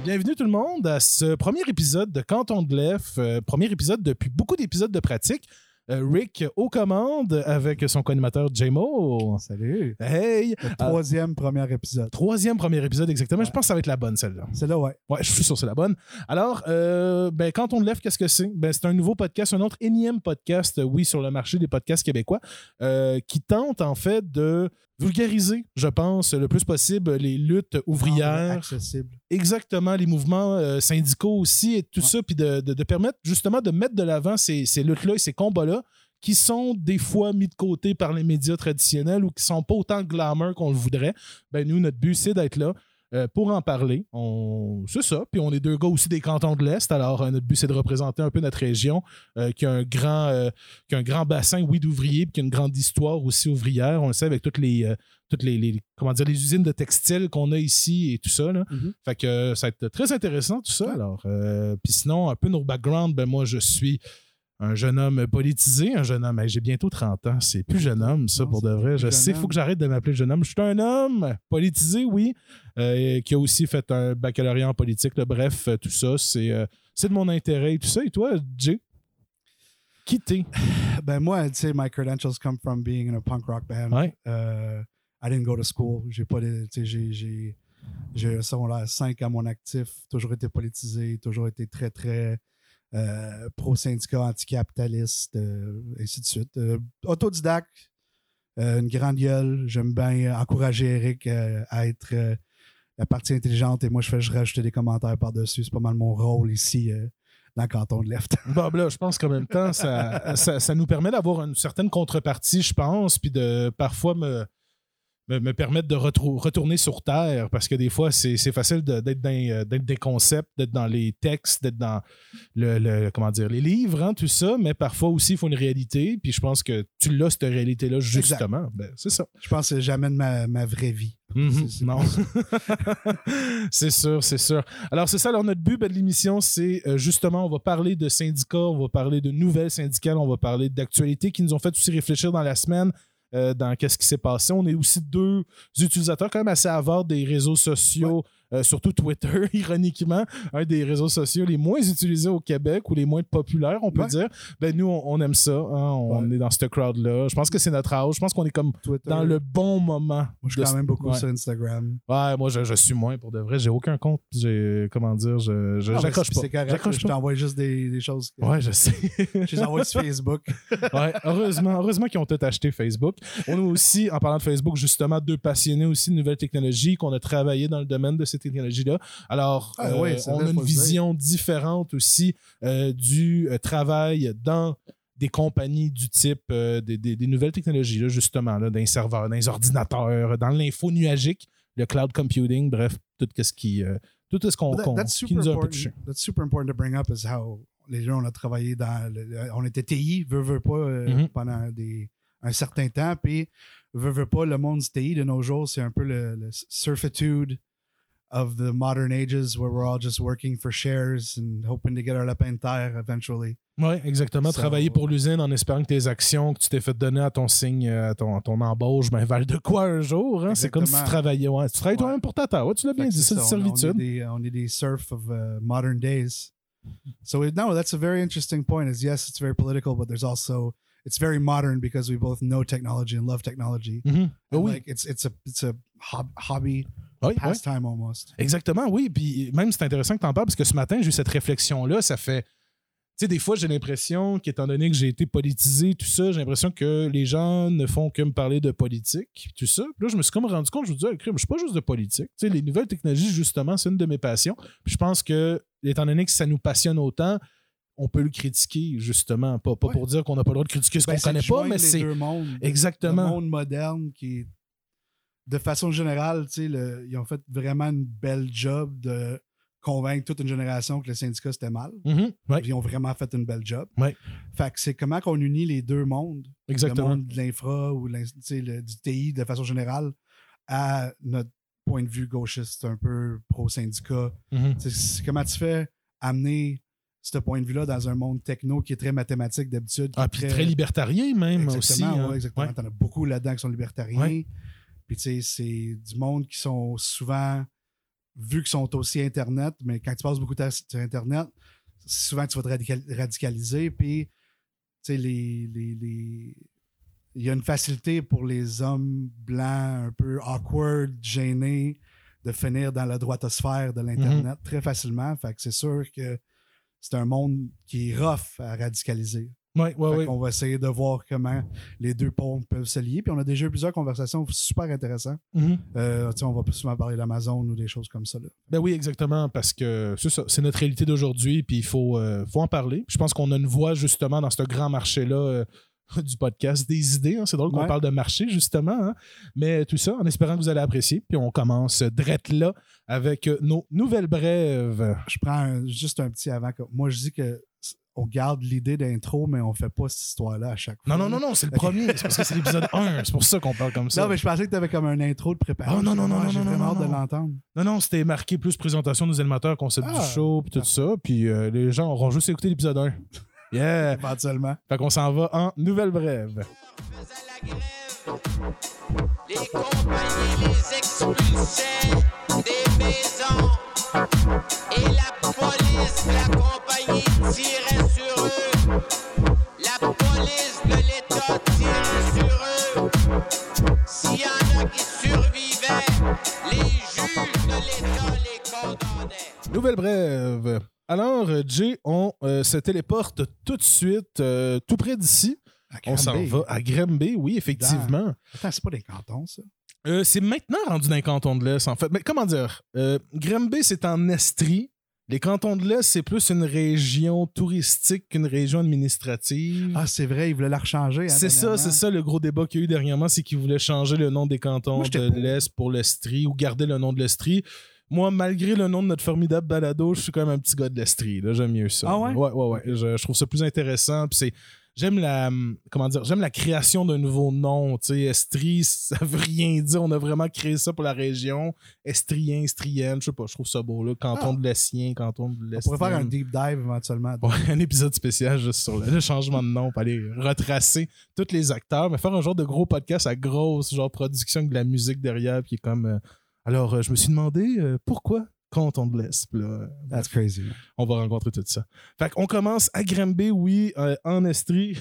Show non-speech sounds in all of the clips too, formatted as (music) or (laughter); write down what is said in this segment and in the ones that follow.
bienvenue tout le monde à ce premier épisode de Canton de l'Ef, euh, premier épisode depuis beaucoup d'épisodes de pratique. Euh, Rick aux commandes avec son co-animateur J-Mo. Salut. Hey! Le Euh, troisième premier épisode. troisième premier épisode exactement. Je pense que ça va être la bonne celle-là. C'est là, ouais. Ouais, je suis sûr que c'est la bonne. Alors, euh, ben, quand on lève, qu'est-ce que c'est? Ben, c'est un nouveau podcast, un autre énième podcast, euh, oui, sur le marché des podcasts québécois, qui tente en fait de vulgariser, je pense, le plus possible les luttes ouvrières, Accessible. exactement les mouvements euh, syndicaux aussi et tout Ouais. ça, puis de, de- de permettre justement de mettre de l'avant ces, ces luttes-là et ces combats-là qui sont des fois mis de côté par les médias traditionnels ou qui sont pas autant glamour qu'on le voudrait. Ben nous, notre but, c'est d'être là euh, pour en parler. On... C'est ça. Puis on est deux gars aussi des cantons de l'Est. Alors, euh, notre but, c'est de représenter un peu notre région euh, qui, a un grand, qui a un grand bassin, oui, d'ouvriers, puis qui a une grande histoire aussi ouvrière. On le sait avec toutes les, toutes les, les- comment dire, les usines de textiles qu'on a ici et tout ça. Là. Mhm. Fait que ça va être très intéressant tout ça. Alors, euh, puis sinon, un peu nos backgrounds, ben moi, je suis un jeune homme politisé, un jeune homme. hey, J'ai bientôt 30 ans. C'est plus jeune homme, ça, Non, pour de vrai. Je sais, il faut que j'arrête de m'appeler jeune homme. Je suis un homme politisé, oui, euh, qui a aussi fait un baccalauréat en politique. là. Bref, euh, tout ça, c'est euh, c'est de mon intérêt et tout ça. Et toi, Jay? Qui t'es? (sighs) Ben, moi, I'd say my credentials come from being in a punk rock band. Ouais. Euh, I didn't go to school. J'ai pas J'ai, un secondaire 5 à mon actif. Toujours été politisé. Toujours été très, très euh, pro-syndicat, anticapitaliste, euh, ainsi de suite. Euh, autodidacte, euh, une grande gueule. J'aime bien encourager Eric à être la partie intelligente et moi, je fais je rajouter des commentaires par-dessus. C'est pas mal mon rôle ici dans le canton de l'Eft. (laughs) Bob, là, je pense qu'en même temps, ça, ça nous permet d'avoir une certaine contrepartie, je pense, puis de parfois me, me, me permettre de retourner sur Terre, parce que des fois, c'est facile d'être dans, euh, des concepts, d'être dans les textes, d'être dans le, le- comment dire, les livres, hein, tout ça, mais parfois aussi, il faut une réalité, puis je pense que tu l'as, cette réalité-là, justement. Ben, c'est ça. Je pense que j'amène ma, ma vraie vie. Mhm, c'est non. (laughs) c'est sûr, c'est sûr. Alors, c'est ça. Alors, notre but ben, de l'émission, c'est euh, justement, on va parler de syndicats, on va parler de nouvelles syndicales, on va parler d'actualités qui nous ont fait aussi réfléchir dans la semaine. Euh, dans qu'est-ce qui s'est passé. On est aussi deux utilisateurs quand même assez avares des réseaux sociaux, euh, surtout Twitter, (laughs) ironiquement, un des réseaux sociaux les moins utilisés au Québec ou les moins populaires, on peut Ouais. dire. Ben nous, on, on aime ça. hein. on Ouais. est dans cette crowd-là. Je pense que c'est notre âge. Je pense qu'on est comme Twitter. dans le bon moment. Moi, je suis quand même beaucoup Ouais. sur Instagram. Ouais, moi, je, je suis moins pour de vrai. J'ai aucun compte. J'ai, comment dire, je, je- Ah, mais j'accroche pas. C'est correct. J'accroche Je t'envoie juste des, des choses. que- Ouais, je sais. (laughs) Je les envoie sur Facebook. (laughs) ouais, heureusement, heureusement qu'ils ont tout acheté Facebook. On a aussi, en parlant de Facebook, justement, deux passionnés aussi de nouvelles technologies qu'on a travaillé dans le domaine de ces technologies-là. Alors, Ah euh, ouais, c'est on a une vision différente aussi euh, du euh, travail dans des compagnies du type euh, des, des- des nouvelles technologies, là, justement, là, serveurs, dans les ordinateurs, dans l'info nuagique, le cloud computing, bref, tout ce qui, euh, tout ce qu'on, qui super nous a un peu important. touché. That's super important to bring up is how les gens on a travaillé dans le- on était TI veut veut pas euh, Mhm. pendant des un certain temps puis veut veut pas le monde du TI de nos jours c'est un peu le, le surfitude of the modern ages where we're all just working for shares and hoping to get our lapin de terre eventually. Oui, exactement. So- Travailler pour l'usine en espérant que tes actions que tu t'es fait donner à ton signe, euh, à ton, ton embauche, ben, valent de quoi un jour? Hein? C'est comme si tu travaillais. Ouais. Tu travailles Ouais. toi-même pour ta terre. Ouais, tu l'as bien dit, c'est de ça, on- est servitude. des, on est des surf of uh, modern days. So it, no, that's a very interesting point. Is yes, it's very political, but there's also it's very modern because we both know technology and love technology. Mhm. Ah And oui. like it's it's a it's a hob- hobby Oui, oui. almost. Exactement, oui. Puis même c'est intéressant que tu en parles parce que ce matin, j'ai eu cette réflexion-là. Ça fait. Tu sais, des fois, j'ai l'impression qu'étant donné que j'ai été politisé, tout ça, j'ai l'impression que les gens ne font que me parler de politique, tout ça. Puis là, je me suis comme rendu compte, je me disais, ah, crime, je suis pas juste de politique. Tu sais, les nouvelles technologies, justement, c'est une de mes passions. Puis je pense que, étant donné que ça nous passionne autant, on peut le critiquer, justement. Pas, pas Ouais. pour dire qu'on n'a pas le droit de critiquer ce Ben, qu'on connaît pas, mais c'est. Exactement. Le monde moderne qui est de façon générale, tu sais, le- ils ont fait vraiment une belle job de convaincre toute une génération que le syndicat c'était mal. Mhm. Ouais, Puis Ils ont vraiment fait une belle job. Ouais. Fait que c'est comment qu'on unit les deux mondes. exactement. le monde de l'infra ou le- du TI de façon générale à notre point de vue gauchiste, un peu pro-syndicat. Mhm. C'est- comment tu fais amener ce point de vue-là dans un monde techno qui est très mathématique d'habitude. Ah, puis très libertarien, même aussi. Exactement, hein. ouais, exactement. Ouais. T'en as beaucoup là-dedans qui sont libertariens. Puis tu sais, c'est du monde qui sont souvent vu qu'ils sont aussi Internet, mais quand tu passes beaucoup de temps sur Internet, souvent tu vas te radical- radicaliser. Puis, tu sais, les, les, les- il y a une facilité pour les hommes blancs un peu awkward, gênés, de finir dans la droitosphère de l'Internet très facilement. Fait que c'est sûr que c'est un monde qui est rough à radicaliser. Oui, oui, Fait oui. qu'on va essayer de voir comment les deux ponts peuvent se lier. Puis on a déjà eu plusieurs conversations super intéressantes. Euh, tu sais, on va plus souvent parler d'Amazon ou des choses comme ça. là. Ben oui, exactement, parce que c'est ça, c'est notre réalité d'aujourd'hui, puis il faut, euh, faut en parler. Je pense qu'on a une voix justement dans ce grand marché-là euh, (laughs) du podcast des idées. hein. C'est drôle qu'on Ouais. parle de marché, justement. hein. Mais tout ça, en espérant que vous allez apprécier. Puis on commence drette là avec nos nouvelles brèves. Je prends un- juste un petit avant. Moi, je dis que on garde l'idée d'intro, mais on fait pas cette histoire-là à chaque fois. Non, non, non, non, c'est le premier. C'est parce que c'est l'épisode (laughs) 1. C'est pour ça qu'on parle comme ça. Non, mais je pensais que tu avais comme un intro de préparation. Oh, non, non, non, Ah, non, J'ai non, vraiment non, hâte de l'entendre. Non, non, c'était marqué plus présentation des animateurs, concept Ah, du show, puis tout ça. Puis euh, les gens auront juste écouté l'épisode 1. (laughs) Yeah! Éventuellement. Fait qu'on s'en va en nouvelle brève. faisait la grève. Les compagnies les expulsaient des maisons. Nouvelle brève. Alors, Jay, on euh, se téléporte tout de suite, euh, tout près d'ici. On s'en va à Granby, oui, effectivement. Attends, c'est pas des cantons, ça. Euh, c'est maintenant rendu dans les cantons de l'Est, en fait. Mais comment dire? Euh, c'est en Estrie. Les cantons de l'Est, c'est plus une région touristique qu'une région administrative. Ah, c'est vrai, ils voulaient la rechanger. hein, c'est ça, c'est ça le gros débat qu'il y a eu dernièrement, c'est qu'ils voulaient changer le nom des cantons Moi, de l'Est pour l'Estrie ou garder le nom de l'Estrie. Moi, malgré le nom de notre formidable balado, je suis quand même un petit gars de l'Estrie. là. J'aime mieux ça. Ah ouais? Ouais, ouais, ouais. Je, je trouve ça plus intéressant. Puis c'est. J'aime la comment dire j'aime la création d'un nouveau nom tu sais Estrie ça veut rien dire on a vraiment créé ça pour la région Estrien Estrienne je sais pas je trouve ça beau là canton Ah. de l'Essien canton de On l'Est pourrait faire un deep dive éventuellement. Ouais, un épisode spécial juste sur le, le (laughs) changement de nom pour aller retracer tous les acteurs, mais faire un genre de gros podcast à grosse genre production avec de la musique derrière qui est comme. euh, alors, euh, je me suis demandé euh, pourquoi De l'Est. Puis là, euh, That's crazy. on va rencontrer tout ça. Fait qu'on commence à Granby, oui, euh, en Estrie,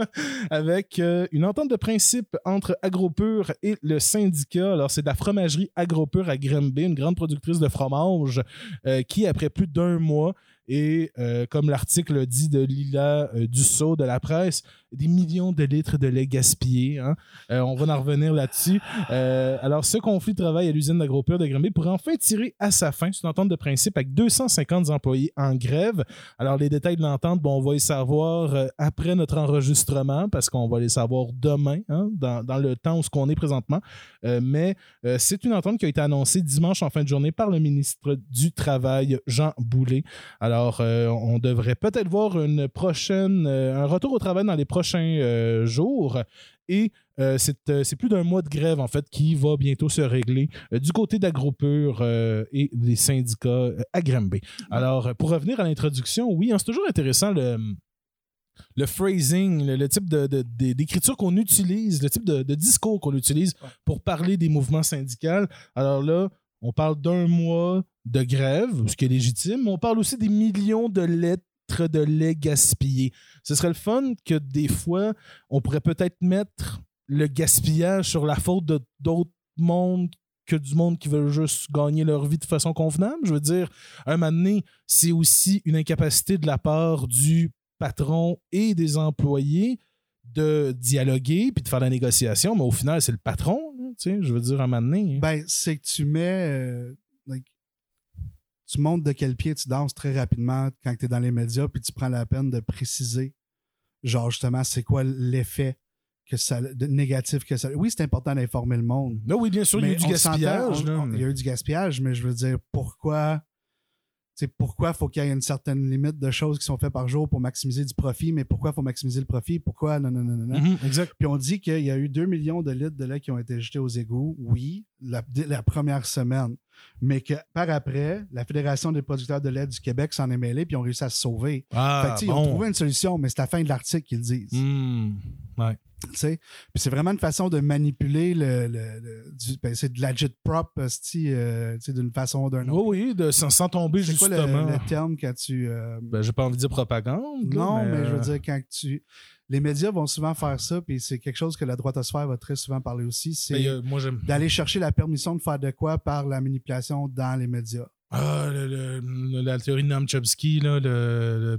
(laughs) avec euh, une entente de principe entre Agropur et le syndicat. Alors, c'est de la fromagerie Agropur à Granby, une grande productrice de fromage, euh, qui, après plus d'un mois, et euh, comme l'article dit de Lila euh, Dussault de la presse, des millions de litres de lait gaspillés. hein. Euh, on va en revenir là-dessus. Euh, alors, ce conflit de travail à l'usine d'Agropur de Granby pourrait enfin tirer à sa fin. C'est une entente de principe avec 250 employés en grève. Alors, les détails de l'entente, bon, on va les savoir après notre enregistrement parce qu'on va les savoir demain, hein, dans, dans le temps où ce qu'on est présentement. Mais c'est une entente qui a été annoncée dimanche en fin de journée par le ministre du Travail, Jean Boulet. Alors, euh, on devrait peut-être voir une prochaine, euh, un retour au travail dans les prochains euh, jours. Et c'est plus d'un mois de grève, en fait, qui va bientôt se régler du côté d'Agropur et des syndicats à Granby. Alors, pour revenir à l'introduction, oui, hein, c'est toujours intéressant le, le phrasing, le, le type de- de- de- d'écriture qu'on utilise, le type de, discours qu'on utilise pour parler des mouvements syndicaux. Alors là, on parle d'un mois de grève, ce qui est légitime, mais on parle aussi des millions de lettres de lait gaspillés. Ce serait le fun que des fois, on pourrait peut-être mettre le gaspillage sur la faute de d'autres mondes que du monde qui veut juste gagner leur vie de façon convenable. Je veux dire, un moment c'est aussi une incapacité de la part du patron et des employés de dialoguer puis de faire la négociation, mais au final, c'est le patron, sais, je veux dire, un moment hein. Ben, c'est que tu mets. euh, tu montres de quel pied tu danses très rapidement quand tu es dans les médias, puis tu prends la peine de préciser, genre, justement, c'est quoi l'effet que ça, de négatif que ça. Oui, c'est important d'informer le monde. Là, oui, bien sûr, il y a eu du gaspillage. Il y a eu du gaspillage, mais je veux dire, pourquoi. Tu sais, pourquoi faut qu'il y ait une certaine limite de choses qui sont faites par jour pour maximiser du profit, mais pourquoi faut maximiser le profit? Pourquoi? Non, non, non, non, non. Mhm, exact. Puis on dit qu'il y a eu 2 millions de litres de lait qui ont été jetés aux égouts, oui, la, la première semaine. Mais que par après, la Fédération des producteurs de lait du Québec s'en est mêlée puis ils ont réussi à se sauver. fait Ah, que, sais, Ils ont trouvé une solution, mais c'est la fin de l'article qu'ils disent. Hmm. Ouais. Tu sais? Puis c'est vraiment une façon de manipuler le. le- ben, c'est de l'agit prop, esti, euh, tu sais, d'une façon ou d'une autre. Oui, oui, de, sans, sans tomber c'est quoi le, justement. le terme quand tu. euh, Ben, j'ai pas envie de dire propagande. non, mais, je veux euh, dire, quand tu. Les médias vont souvent faire ça, puis c'est quelque chose que la droitosphère va très souvent parler aussi, c'est ben, euh, moi, j'aime. d'aller chercher la permission de faire de quoi par la manipulation dans les médias. Ah, le- le- le- la théorie de Noam Chomsky, là, le, le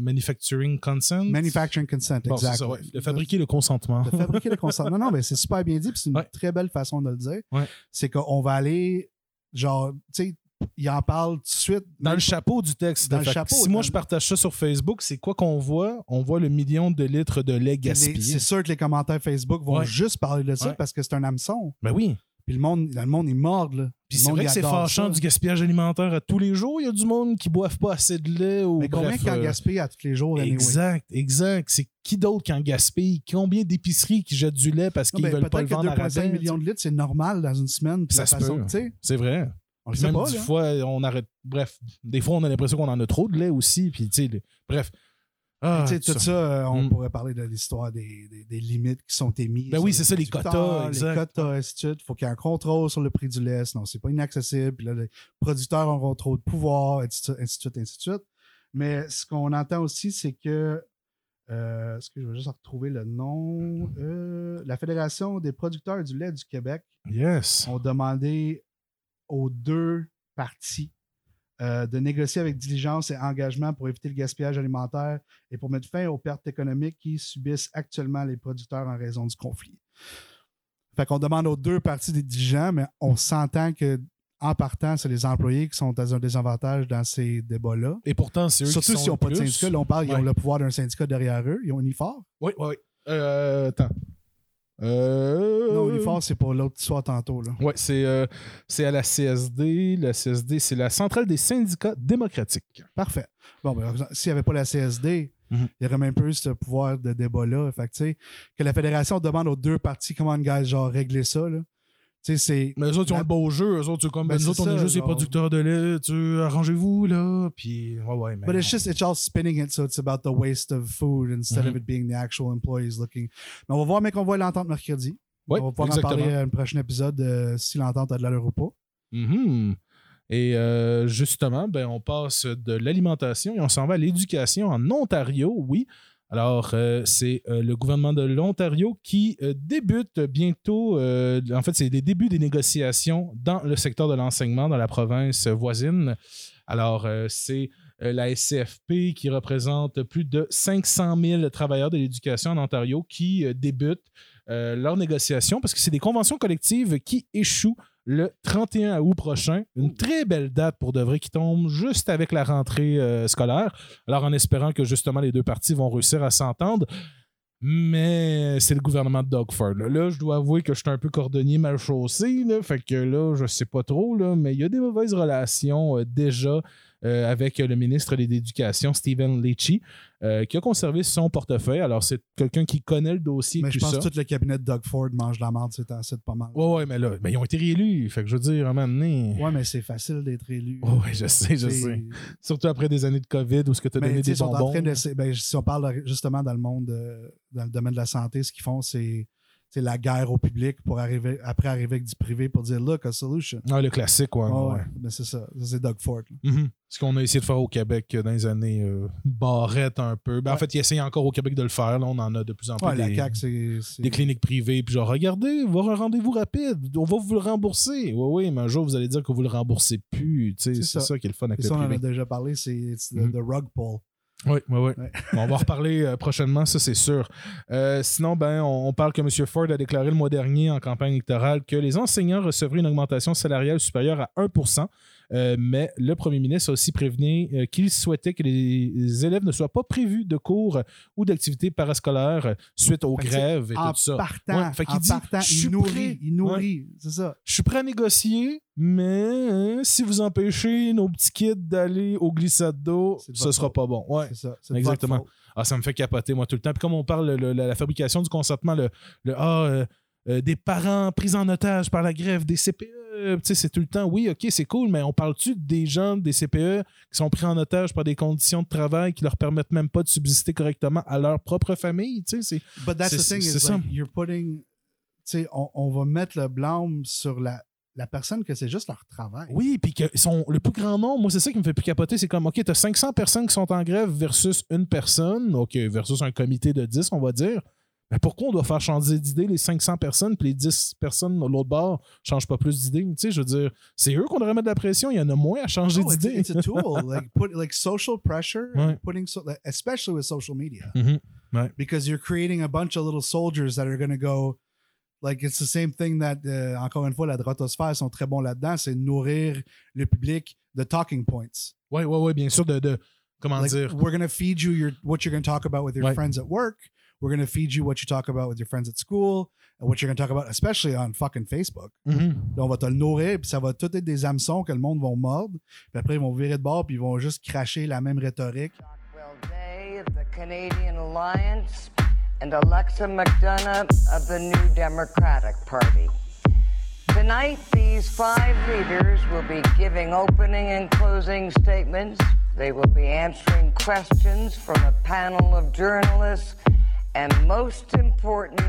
manufacturing consent. Manufacturing consent, Bon, exact. ça, ouais. De fabriquer le consentement. de fabriquer le consentement. Non, non, mais c'est super bien dit, puis c'est une Ouais. très belle façon de le dire. Ouais. C'est qu'on va aller, genre, tu sais, il en parle tout de suite. Dans le chapeau du texte. Dans le chapeau, si moi je partage ça sur Facebook, c'est quoi qu'on voit? On voit le million de litres de lait gaspillé. C'est sûr que les commentaires Facebook vont juste parler de ça parce que c'est un hameçon. Ben oui. Puis le monde, le monde, il mord, là. Puis c'est vrai que c'est fâchant ça. du gaspillage alimentaire à tous les jours. Il y a du monde qui boivent pas assez de lait ou Mais combien qui en euh, gaspille à tous les jours, anyway? Exact, exact. C'est qui d'autre qui en gaspille? Combien d'épiceries qui jettent du lait parce qu'ils ben, veulent pas le vendre à que 2,5 rabais? millions de litres, c'est normal dans une semaine. Puis Ça la se peut. tu sais, C'est vrai. on le Puis sait même pas, des là. fois, on arrête. Bref, des fois, on a l'impression qu'on en a trop de lait aussi. Puis, tu sais, le- bref. Ah, Tu sais, tout ça. ça, euh, on Mm. pourrait parler de l'histoire des, des- des limites qui sont émises. Ben oui, sur c'est ça, les quotas, exact. Les quotas, ainsi de suite. Il faut qu'il y ait un contrôle sur le prix du lait, sinon c'est pas inaccessible. Puis là, les producteurs auront trop de pouvoir, ainsi de suite, ainsi de suite, ainsi de suite. Mais ce qu'on entend aussi, c'est que. euh, Est-ce que je vais juste retrouver le nom? Euh, la Fédération des producteurs du lait du Québec Yes. ont demandé aux deux parties euh, de négocier avec diligence et engagement pour éviter le gaspillage alimentaire et pour mettre fin aux pertes économiques qui subissent actuellement les producteurs en raison du conflit. Fait qu'on demande aux deux parties des diligents, mais on s'entend que en partant, c'est les employés qui sont dans un désavantage dans ces débats-là. Et pourtant, c'est eux Surtout qui sont s'ils n'ont pas de syndicat. Là, on parle, ils ont le pouvoir d'un syndicat derrière eux. Ils ont Unifor. Oui, oui, oui. Euh, attends. Euh... Non, Unifor, c'est pour l'autre histoire tantôt. Là. Oui, c'est euh, c'est à la CSD. La CSD, c'est la Centrale des syndicats démocratiques. Parfait. Bon, ben, s'il n'y avait pas la CSD, Mhm. il y aurait même eu ce pouvoir de débat-là. Fait que, tu sais, que la fédération demande aux deux parties comment, guys, genre, régler ça, là. C'est. Mais eux autres, ils ont le beau jeu. Eux autres, comme, Ben, nous autres, on ça, est juste les producteurs de lait. Tu arrangez-vous, là. Puis, ouais, ouais. Mais But it's just, it's all spinning it, so it's about the waste of food instead of Mhm. it being the actual employees looking. Mais on va voir, mais qu'on va l'entente mercredi. Ouais, on va pouvoir exactement. en parler à un prochain épisode euh, si l'entente a de l'allure ou pas. Mhm. Et euh, justement, ben, on passe de l'alimentation et on s'en va à l'éducation en Ontario, oui. Alors, euh, c'est euh, le gouvernement de l'Ontario qui euh, débute bientôt, en fait, c'est les débuts des négociations dans le secteur de l'enseignement dans la province voisine. Alors, c'est la SCFP qui représente plus de 500 000 travailleurs de l'éducation en Ontario qui débutent euh, leurs négociations parce que c'est des conventions collectives qui échouent le 31 août prochain. Une très belle date pour de vrai qui tombe juste avec la rentrée euh, scolaire. Alors, en espérant que justement les deux parties vont réussir à s'entendre. Mais c'est le gouvernement de Doug Ford. Là. Là, je dois avouer que je suis un peu cordonnier mal chaussé. Là, fait que là, je sais pas trop. Là, mais il y a des mauvaises relations euh, déjà euh, avec le ministre de l'Éducation, Stephen Leachy, euh, qui a conservé son portefeuille. Alors, c'est quelqu'un qui connaît le dossier. Mais tout je pense ça. que tout le cabinet de Doug Ford mange de la merde, c'est c'est pas mal. Ouais, ouais, mais là, ben, ils ont été réélus. Fait que je veux dire, à un moment donné. Ouais, mais c'est facile d'être élu. Ouais, ouais, je sais, je sais. Surtout après des années de COVID où ce que tu as Mais donné des bonbons. train de. ben, si on parle justement dans le monde, euh, dans le domaine de la santé, ce qu'ils font, c'est la guerre au public pour arriver, après arriver avec du privé pour dire look, a solution. Ah, le classique, ouais. Ouais, ouais. ouais. Mais c'est ça. Ça, c'est Doug Ford. Mhm. Ce qu'on a essayé de faire au Québec euh, dans les années euh, barrettes un peu. Ben, En fait, ils essayent encore au Québec de le faire. Là, on en a de plus en plus Ouais, la des, CAQ, c'est. c'est- des cliniques privées. Puis genre, regardez, va un rendez-vous rapide. On va vous le rembourser. Oui, oui, mais un jour, vous allez dire que vous le remboursez plus. C'est C'est ça. ça. qui est le fun avec le ça, on en privé. a déjà parlé, c'est Mhm. the rug pull. Oui, oui, oui. Ouais. On va en reparler euh, prochainement, ça c'est sûr. Euh, sinon, ben, on, on parle que M. Ford a déclaré le mois dernier en campagne électorale que les enseignants recevraient une augmentation salariale supérieure à 1 euh, mais le premier ministre a aussi prévenu euh, qu'il souhaitait que les élèves ne soient pas prévus de cours ou d'activités parascolaires euh, suite aux Fait grèves et tout ça. partant, Ouais, fait qu'il en dit, partant, je suis il nourrit, prêt. il nourrit, c'est ça. Je suis prêt à négocier, mais euh, si vous empêchez nos petits kids d'aller au glissade d'eau, ce sera faute. pas bon. Ouais. C'est ça. exactement. Ah, ça me fait capoter, moi, tout le temps. Puis comme on parle de la, la fabrication du consentement, le, le Ah, euh, euh, des parents pris en otage par la grève, des CPE. C'est tout le temps, oui, OK, c'est cool, mais on parle-tu des gens, des CPE, qui sont pris en otage par des conditions de travail qui leur permettent même pas de subsister correctement à leur propre famille? C'est. Ça. like, you're putting, on, on va mettre le blâme sur la, la personne que c'est juste leur travail. Oui, puis que sont le plus grand nombre, moi, c'est ça qui me fait plus capoter. C'est comme, OK, tu as 500 personnes qui sont en grève versus une personne, OK, versus un comité de 10, on va dire. Mais pourquoi on doit faire changer d'idée les 500 personnes, puis les 10 personnes de l'autre bord ne changent pas plus d'idées? Tu sais, je veux dire, c'est eux qu'on devrait mettre de la pression. Il y en a moins à changer No, it's, d'idée. it's a (laughs) tool, like put like social pressure, Ouais. putting so, especially with social media, Mhm. because you're creating a bunch of little soldiers that are going to go. Like it's the same thing that euh, encore une fois la droitosphère sont très bons là-dedans, c'est nourrir le public de talking points. Oui, oui, oui, bien sûr, de, de- comment Like, dire? we're gonna feed you your what you're gonna talk about with your Ouais. friends at work. We're gonna feed you what you talk about with your friends at school, and what you're gonna talk about, especially on fucking Facebook. Mhm. Là, on va te le nourrir, puis ça va tout être des hameçons que le monde va mordre. Puis après, ils vont virer de bord, puis ils vont juste cracher la même rhétorique. Rockwell Day of the Canadian Alliance, and Alexa McDonough of the New Democratic Party. Tonight, these five leaders will be giving opening and closing statements. They will be answering questions from a panel of journalists, and most important,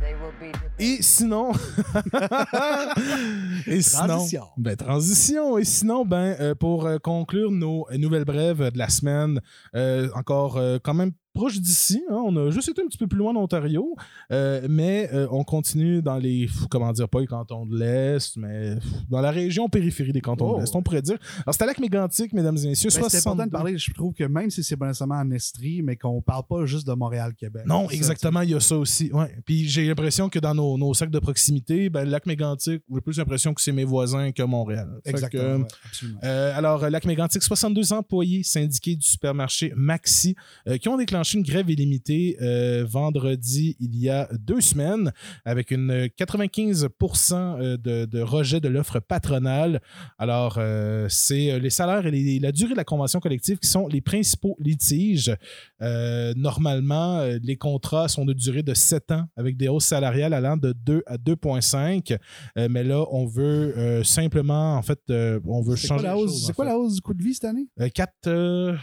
they will be debating. Et sinon. (laughs) et sinon. Transition. Ben, transition. Et sinon, ben, euh, pour euh, conclure nos euh, nouvelles brèves de la semaine, euh, encore euh, quand même proche d'ici. hein, on a juste été un petit peu plus loin en Ontario, euh, mais euh, on continue dans les, comment dire, pas les cantons de l'Est, mais dans la région périphérie des cantons Oh. de l'Est, on pourrait dire. Alors, c'était lac mégantic, mesdames et messieurs. Ben, c'est important 62. de parler, je trouve que même si c'est pas nécessairement en Estrie, mais qu'on parle pas juste de Montréal-Québec. Non, Ça, exactement, il y a ça aussi. Ouais. Puis j'ai l'impression que dans nos, nos cercles de proximité, ben, le lac mégantic, j'ai plus l'impression que c'est mes voisins que Montréal. que, Exactement. ouais, absolument. euh, alors, euh, Lac Mégantic, 62 employés syndiqués du supermarché Maxi euh, qui ont déclenché une grève illimitée euh, vendredi il y a deux semaines avec une 95 euh, de, de rejet de l'offre patronale. Alors, euh, c'est les salaires et les- la durée de la convention collective qui sont les principaux litiges. Euh, normalement, les contrats sont de durée de 7 ans avec des hausses salariales allant de 2 à 2,5. Euh, mais là, on veut simplement, en fait, on veut changer c'est quoi la hausse du coût de vie cette année? Euh, 4, euh,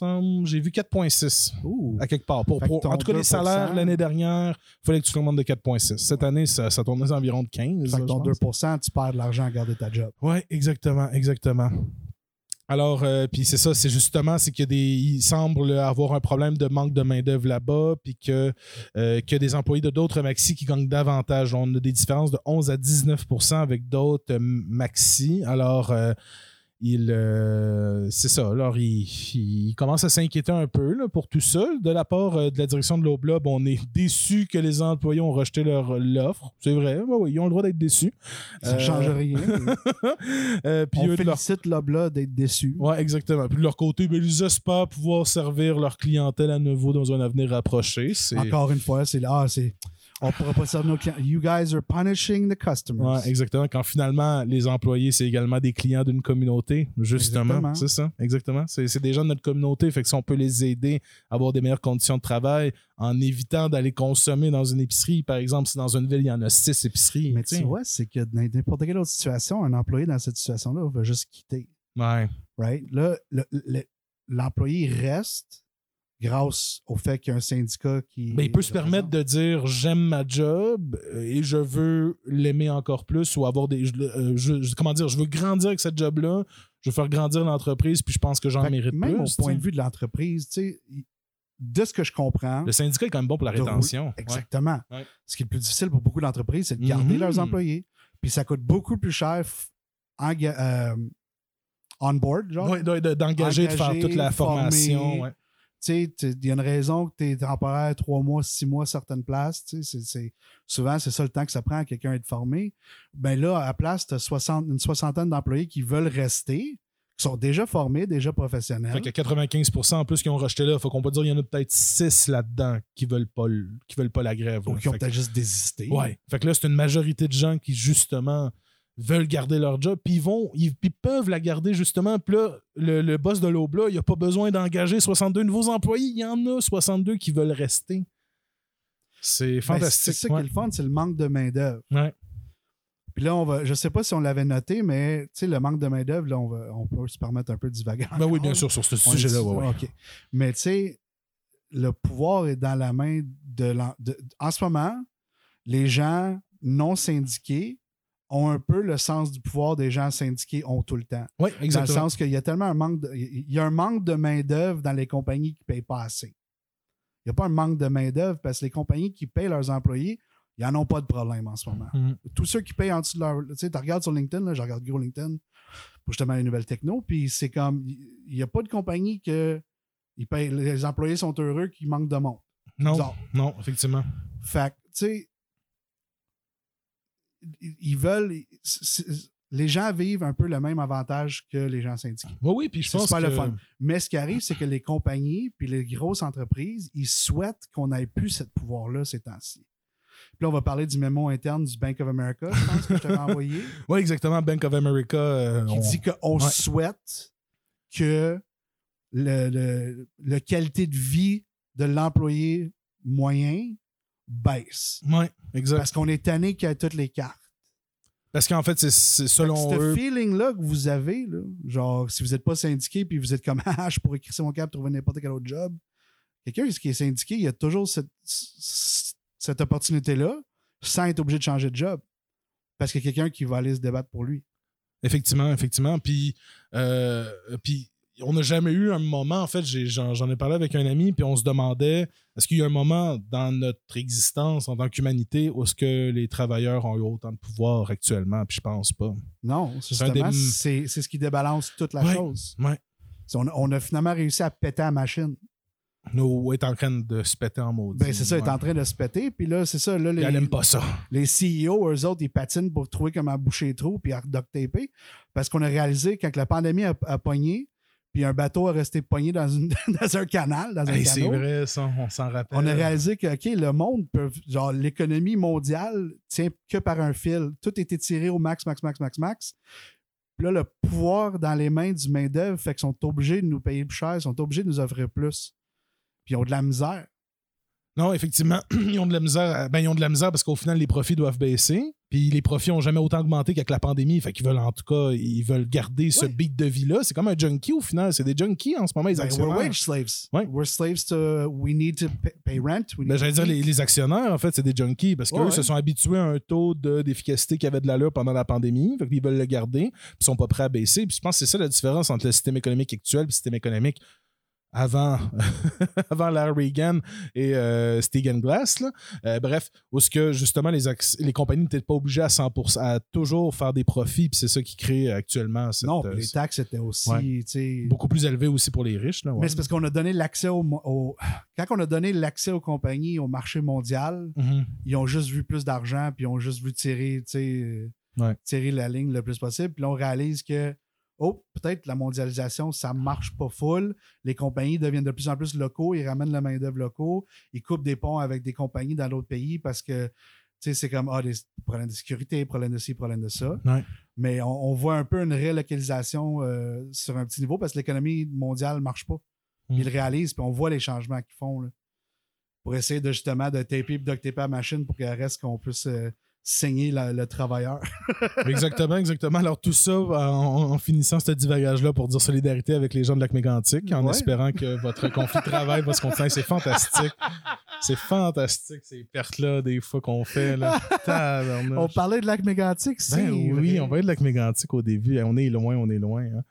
semble- j'ai vu 4,6 Ouh. à quelque part. Pour, en tout cas, les 2%, salaires l'année dernière, il fallait que tu commandes de 4,6. Cette année, ça, ça tournait aux environs de 15. Fait que ton pense. 2 tu perds de l'argent à garder ta job. Oui, exactement, exactement. Alors, euh, puis c'est ça, c'est justement, c'est qu'il y a des, il semble avoir un problème de manque de main-d'œuvre là-bas, puis que, euh, que des employés de d'autres maxi qui gagnent davantage. On a des différences de 11 à 19% avec d'autres euh, maxi. Alors, euh, il, euh, c'est ça. Alors, il, il commence à s'inquiéter un peu là, pour tout ça. De la part euh, de la direction de l'Oblob, on est (laughs) déçu que les employés ont rejeté leur l'offre. C'est vrai, oui, oui, ils ont le droit d'être déçus. Ça Euh, change rien. (laughs) Euh, puis on leur félicite l'Obla d'être déçu. Ouais, exactement. Puis de leur côté, ben, ils espèrent pouvoir servir leur clientèle à nouveau dans un avenir rapproché. Encore une fois, c'est là, ah, c'est. On pourra pas servir nos clients. You guys are punishing the customers. Ouais, exactement. Quand finalement, les employés, c'est également des clients d'une communauté, justement. Exactement. C'est ça, exactement. C'est, des gens de notre communauté. Fait que si on peut les aider à avoir des meilleures conditions de travail en évitant d'aller consommer dans une épicerie, par exemple, si dans une ville, il y en a six épiceries. Mais tu vois, c'est que dans n'importe quelle autre situation, un employé dans cette situation-là va juste quitter. Ouais. Right? Là, le- le- l'employé reste grâce au fait qu'il y a un syndicat qui. Ben, il peut se permettre de dire j'aime ma job et je veux l'aimer encore plus ou avoir des. je- euh, je- comment dire, je veux grandir avec cette job-là, je veux faire grandir l'entreprise, puis je pense que j'en mérite Même plus. au point de vue de l'entreprise, tu sais, de ce que je comprends. Le syndicat est quand même bon pour la rétention. rouler-. Exactement. Ouais. Ce qui est le plus difficile pour beaucoup d'entreprises, c'est de garder Mhm. leurs employés. Puis ça coûte beaucoup plus cher en, euh, on board, genre. De- d'engager, de faire toute la formation. ouais. Sais, il y a une raison que tu es temporaire trois mois, six mois, certaines places. tu sais, c'est- c'est- souvent, c'est ça le temps que ça prend à quelqu'un d'être formé. Ben là, à la place, tu as une soixantaine d'employés qui veulent rester, qui sont déjà formés, déjà professionnels. Fait que 95% en plus qui ont rejeté là, faut qu'on peut dire qu'il y en a peut-être 6 là-dedans qui veulent pas qui veulent pas la grève. ou qui ont peut-être juste désisté. Ouais. Fait que là, c'est une majorité de gens qui, justement, veulent garder leur job, puis ils vont, ils, ils peuvent la garder, justement. Puis là, le, le boss de l'Obla, il n'a pas besoin d'engager 62 nouveaux employés. Il y en a 62 qui veulent rester. C'est Ben, fantastique. c'est ça qui ouais. est le fun, c'est le manque de main-d'œuvre. Ouais. Puis là, on va, je sais pas si on l'avait noté, mais le manque de main-d'œuvre, là, on, va, on peut se permettre un peu de divaguer. Ben oui, bien sûr, sur ce sujet-là. ouais. Mais tu sais, le pouvoir est dans la main de, l'en- de- En ce moment, les gens non syndiqués ont un peu le sens du pouvoir des gens syndiqués ont tout le temps. Ouais, Dans le exactement. sens qu'il y a tellement un manque de, il y a un manque de main-d'œuvre dans les compagnies qui ne payent pas assez. Il n'y a pas un manque de main-d'œuvre parce que les compagnies qui payent leurs employés, ils n'en ont pas de problème en ce moment. Mhm. Tous ceux qui payent en dessous de leur. Tu sais, tu regardes sur LinkedIn, là, je regarde gros LinkedIn pour justement les nouvelles techno, puis c'est comme. Il n'y a pas de compagnie que. Ils payent, les employés sont heureux qu'ils manquent de monde. Non, bizarre. non, effectivement. Fait tu sais, ils- veulent. Les gens vivent un peu le même avantage que les gens syndiqués. Oui, oui, puis je pense que... le fun. Mais ce qui arrive, c'est que les compagnies puis les grosses entreprises, ils souhaitent qu'on n'ait plus ce pouvoir-là ces temps-ci. Puis là, on va parler du mémo interne du Bank of America, je pense que je t'avais envoyé, (laughs) Oui, exactement. Bank of America. euh, qui on- dit qu'on Ouais. souhaite que le, le- le qualité de vie de l'employé moyen baisse. Ouais, exact. Parce qu'on est tanné qu'il y a toutes les cartes. Parce qu'en fait, c'est- selon eux. Ce feeling-là que vous avez, là, genre, si vous n'êtes pas syndiqué puis vous êtes comme (laughs) Ah, je pourrais crisser mon câble trouver n'importe quel autre job. Quelqu'un qui est syndiqué, il a toujours cette, cette opportunité-là sans être obligé de changer de job. Parce qu'il y a quelqu'un qui va aller se débattre pour lui. Effectivement, effectivement. Puis, euh, puis on n'a jamais eu un moment, en fait, j'en ai parlé avec un ami, puis on se demandait, est-ce qu'il y a un moment dans notre existence en tant qu'humanité où est-ce que les travailleurs ont eu autant de pouvoir actuellement? Puis je pense pas. Non, justement, c'est ce qui débalance toute la Ouais. chose. Ouais. On, a- on a finalement réussi à péter la machine. Nous est en train de se péter en maudit. Ben, c'est ça, il est en train de se péter. Puis là, c'est ça. Là, les, elle pas ça. les CEO, eux autres, ils patinent pour trouver comment boucher les trous puis à duct taper. Parce qu'on a réalisé quand la pandémie a, a pogné, puis un bateau a resté pogné dans, une- (laughs) dans un canal, dans un Hey, c'est vrai, ça, on s'en rappelle. on a réalisé que OK, le monde peut. Genre, l'économie mondiale tient que par un fil. Tout est étiré au max, max, max, max, max. Puis là, le pouvoir dans les mains du main-d'œuvre fait qu'ils sont obligés de nous payer plus cher, ils sont obligés de nous offrir plus. Puis ils ont de la misère. Non, effectivement, (clears throat) ils ont de la misère. Ben, ils ont de la misère parce qu'au final, les profits doivent baisser. Puis les profits ont jamais autant augmenté qu'avec la pandémie. Fait qu'ils veulent, en tout cas, ils veulent garder ce beat de vie-là. C'est comme un junkie au final. C'est des junkies en ce moment, les Ben, actionnaires. we're wage slaves. Ouais. We're slaves to. We need to pay, rent. we Ben, need j'allais to dire, les, les actionnaires, en fait, c'est des junkies parce qu'eux Ouais, se sont habitués à un taux de- d'efficacité qui avait de l'allure pendant la pandémie. Fait qu'ils veulent le garder. Puis ils sont pas prêts à baisser. Puis je pense que c'est ça la différence entre le système économique actuel et le système économique avant, (laughs) avant l'ère Reagan et euh, Glass. là. Euh, bref, où ce que justement les, les compagnies n'étaient pas obligées à 100% à toujours faire des profits. Puis c'est ça qui crée actuellement cette, Non, euh, les taxes étaient aussi. Ouais. beaucoup plus élevé aussi pour les riches. Là, ouais. Mais c'est parce qu'on a donné l'accès au, Quand on a donné l'accès aux compagnies au marché mondial, Mhm. ils ont juste vu plus d'argent, puis ils ont juste vu tirer, euh, Ouais. tirer la ligne le plus possible. Puis là, on réalise que, oh, peut-être la mondialisation, ça marche pas full. Les compagnies deviennent de plus en plus locaux, ils ramènent la main-d'œuvre locaux, ils coupent des ponts avec des compagnies dans d'autres pays parce que, tu sais, c'est comme, ah, des problèmes de sécurité, problèmes de ci, problèmes de ça. Ouais. Mais on, on voit un peu une relocalisation euh, sur un petit niveau parce que l'économie mondiale ne marche pas. Mm. Ils le réalisent, puis on voit les changements qu'ils font là, pour essayer de justement de taper et de taper la machine pour qu'elle reste qu'on puisse euh, saigner la- le travailleur. (laughs) Exactement, exactement. Alors, tout ça en, en finissant ce divagage-là pour dire solidarité avec les gens de lac mégantic, en Ouais. espérant que votre conflit de travail va se continuer. C'est fantastique. C'est fantastique, ces pertes-là, des fois qu'on fait. Là. (laughs) On parlait de lac mégantique, c'est Ben oui, on être de lac mégantic au début. On est loin, on est loin. hein.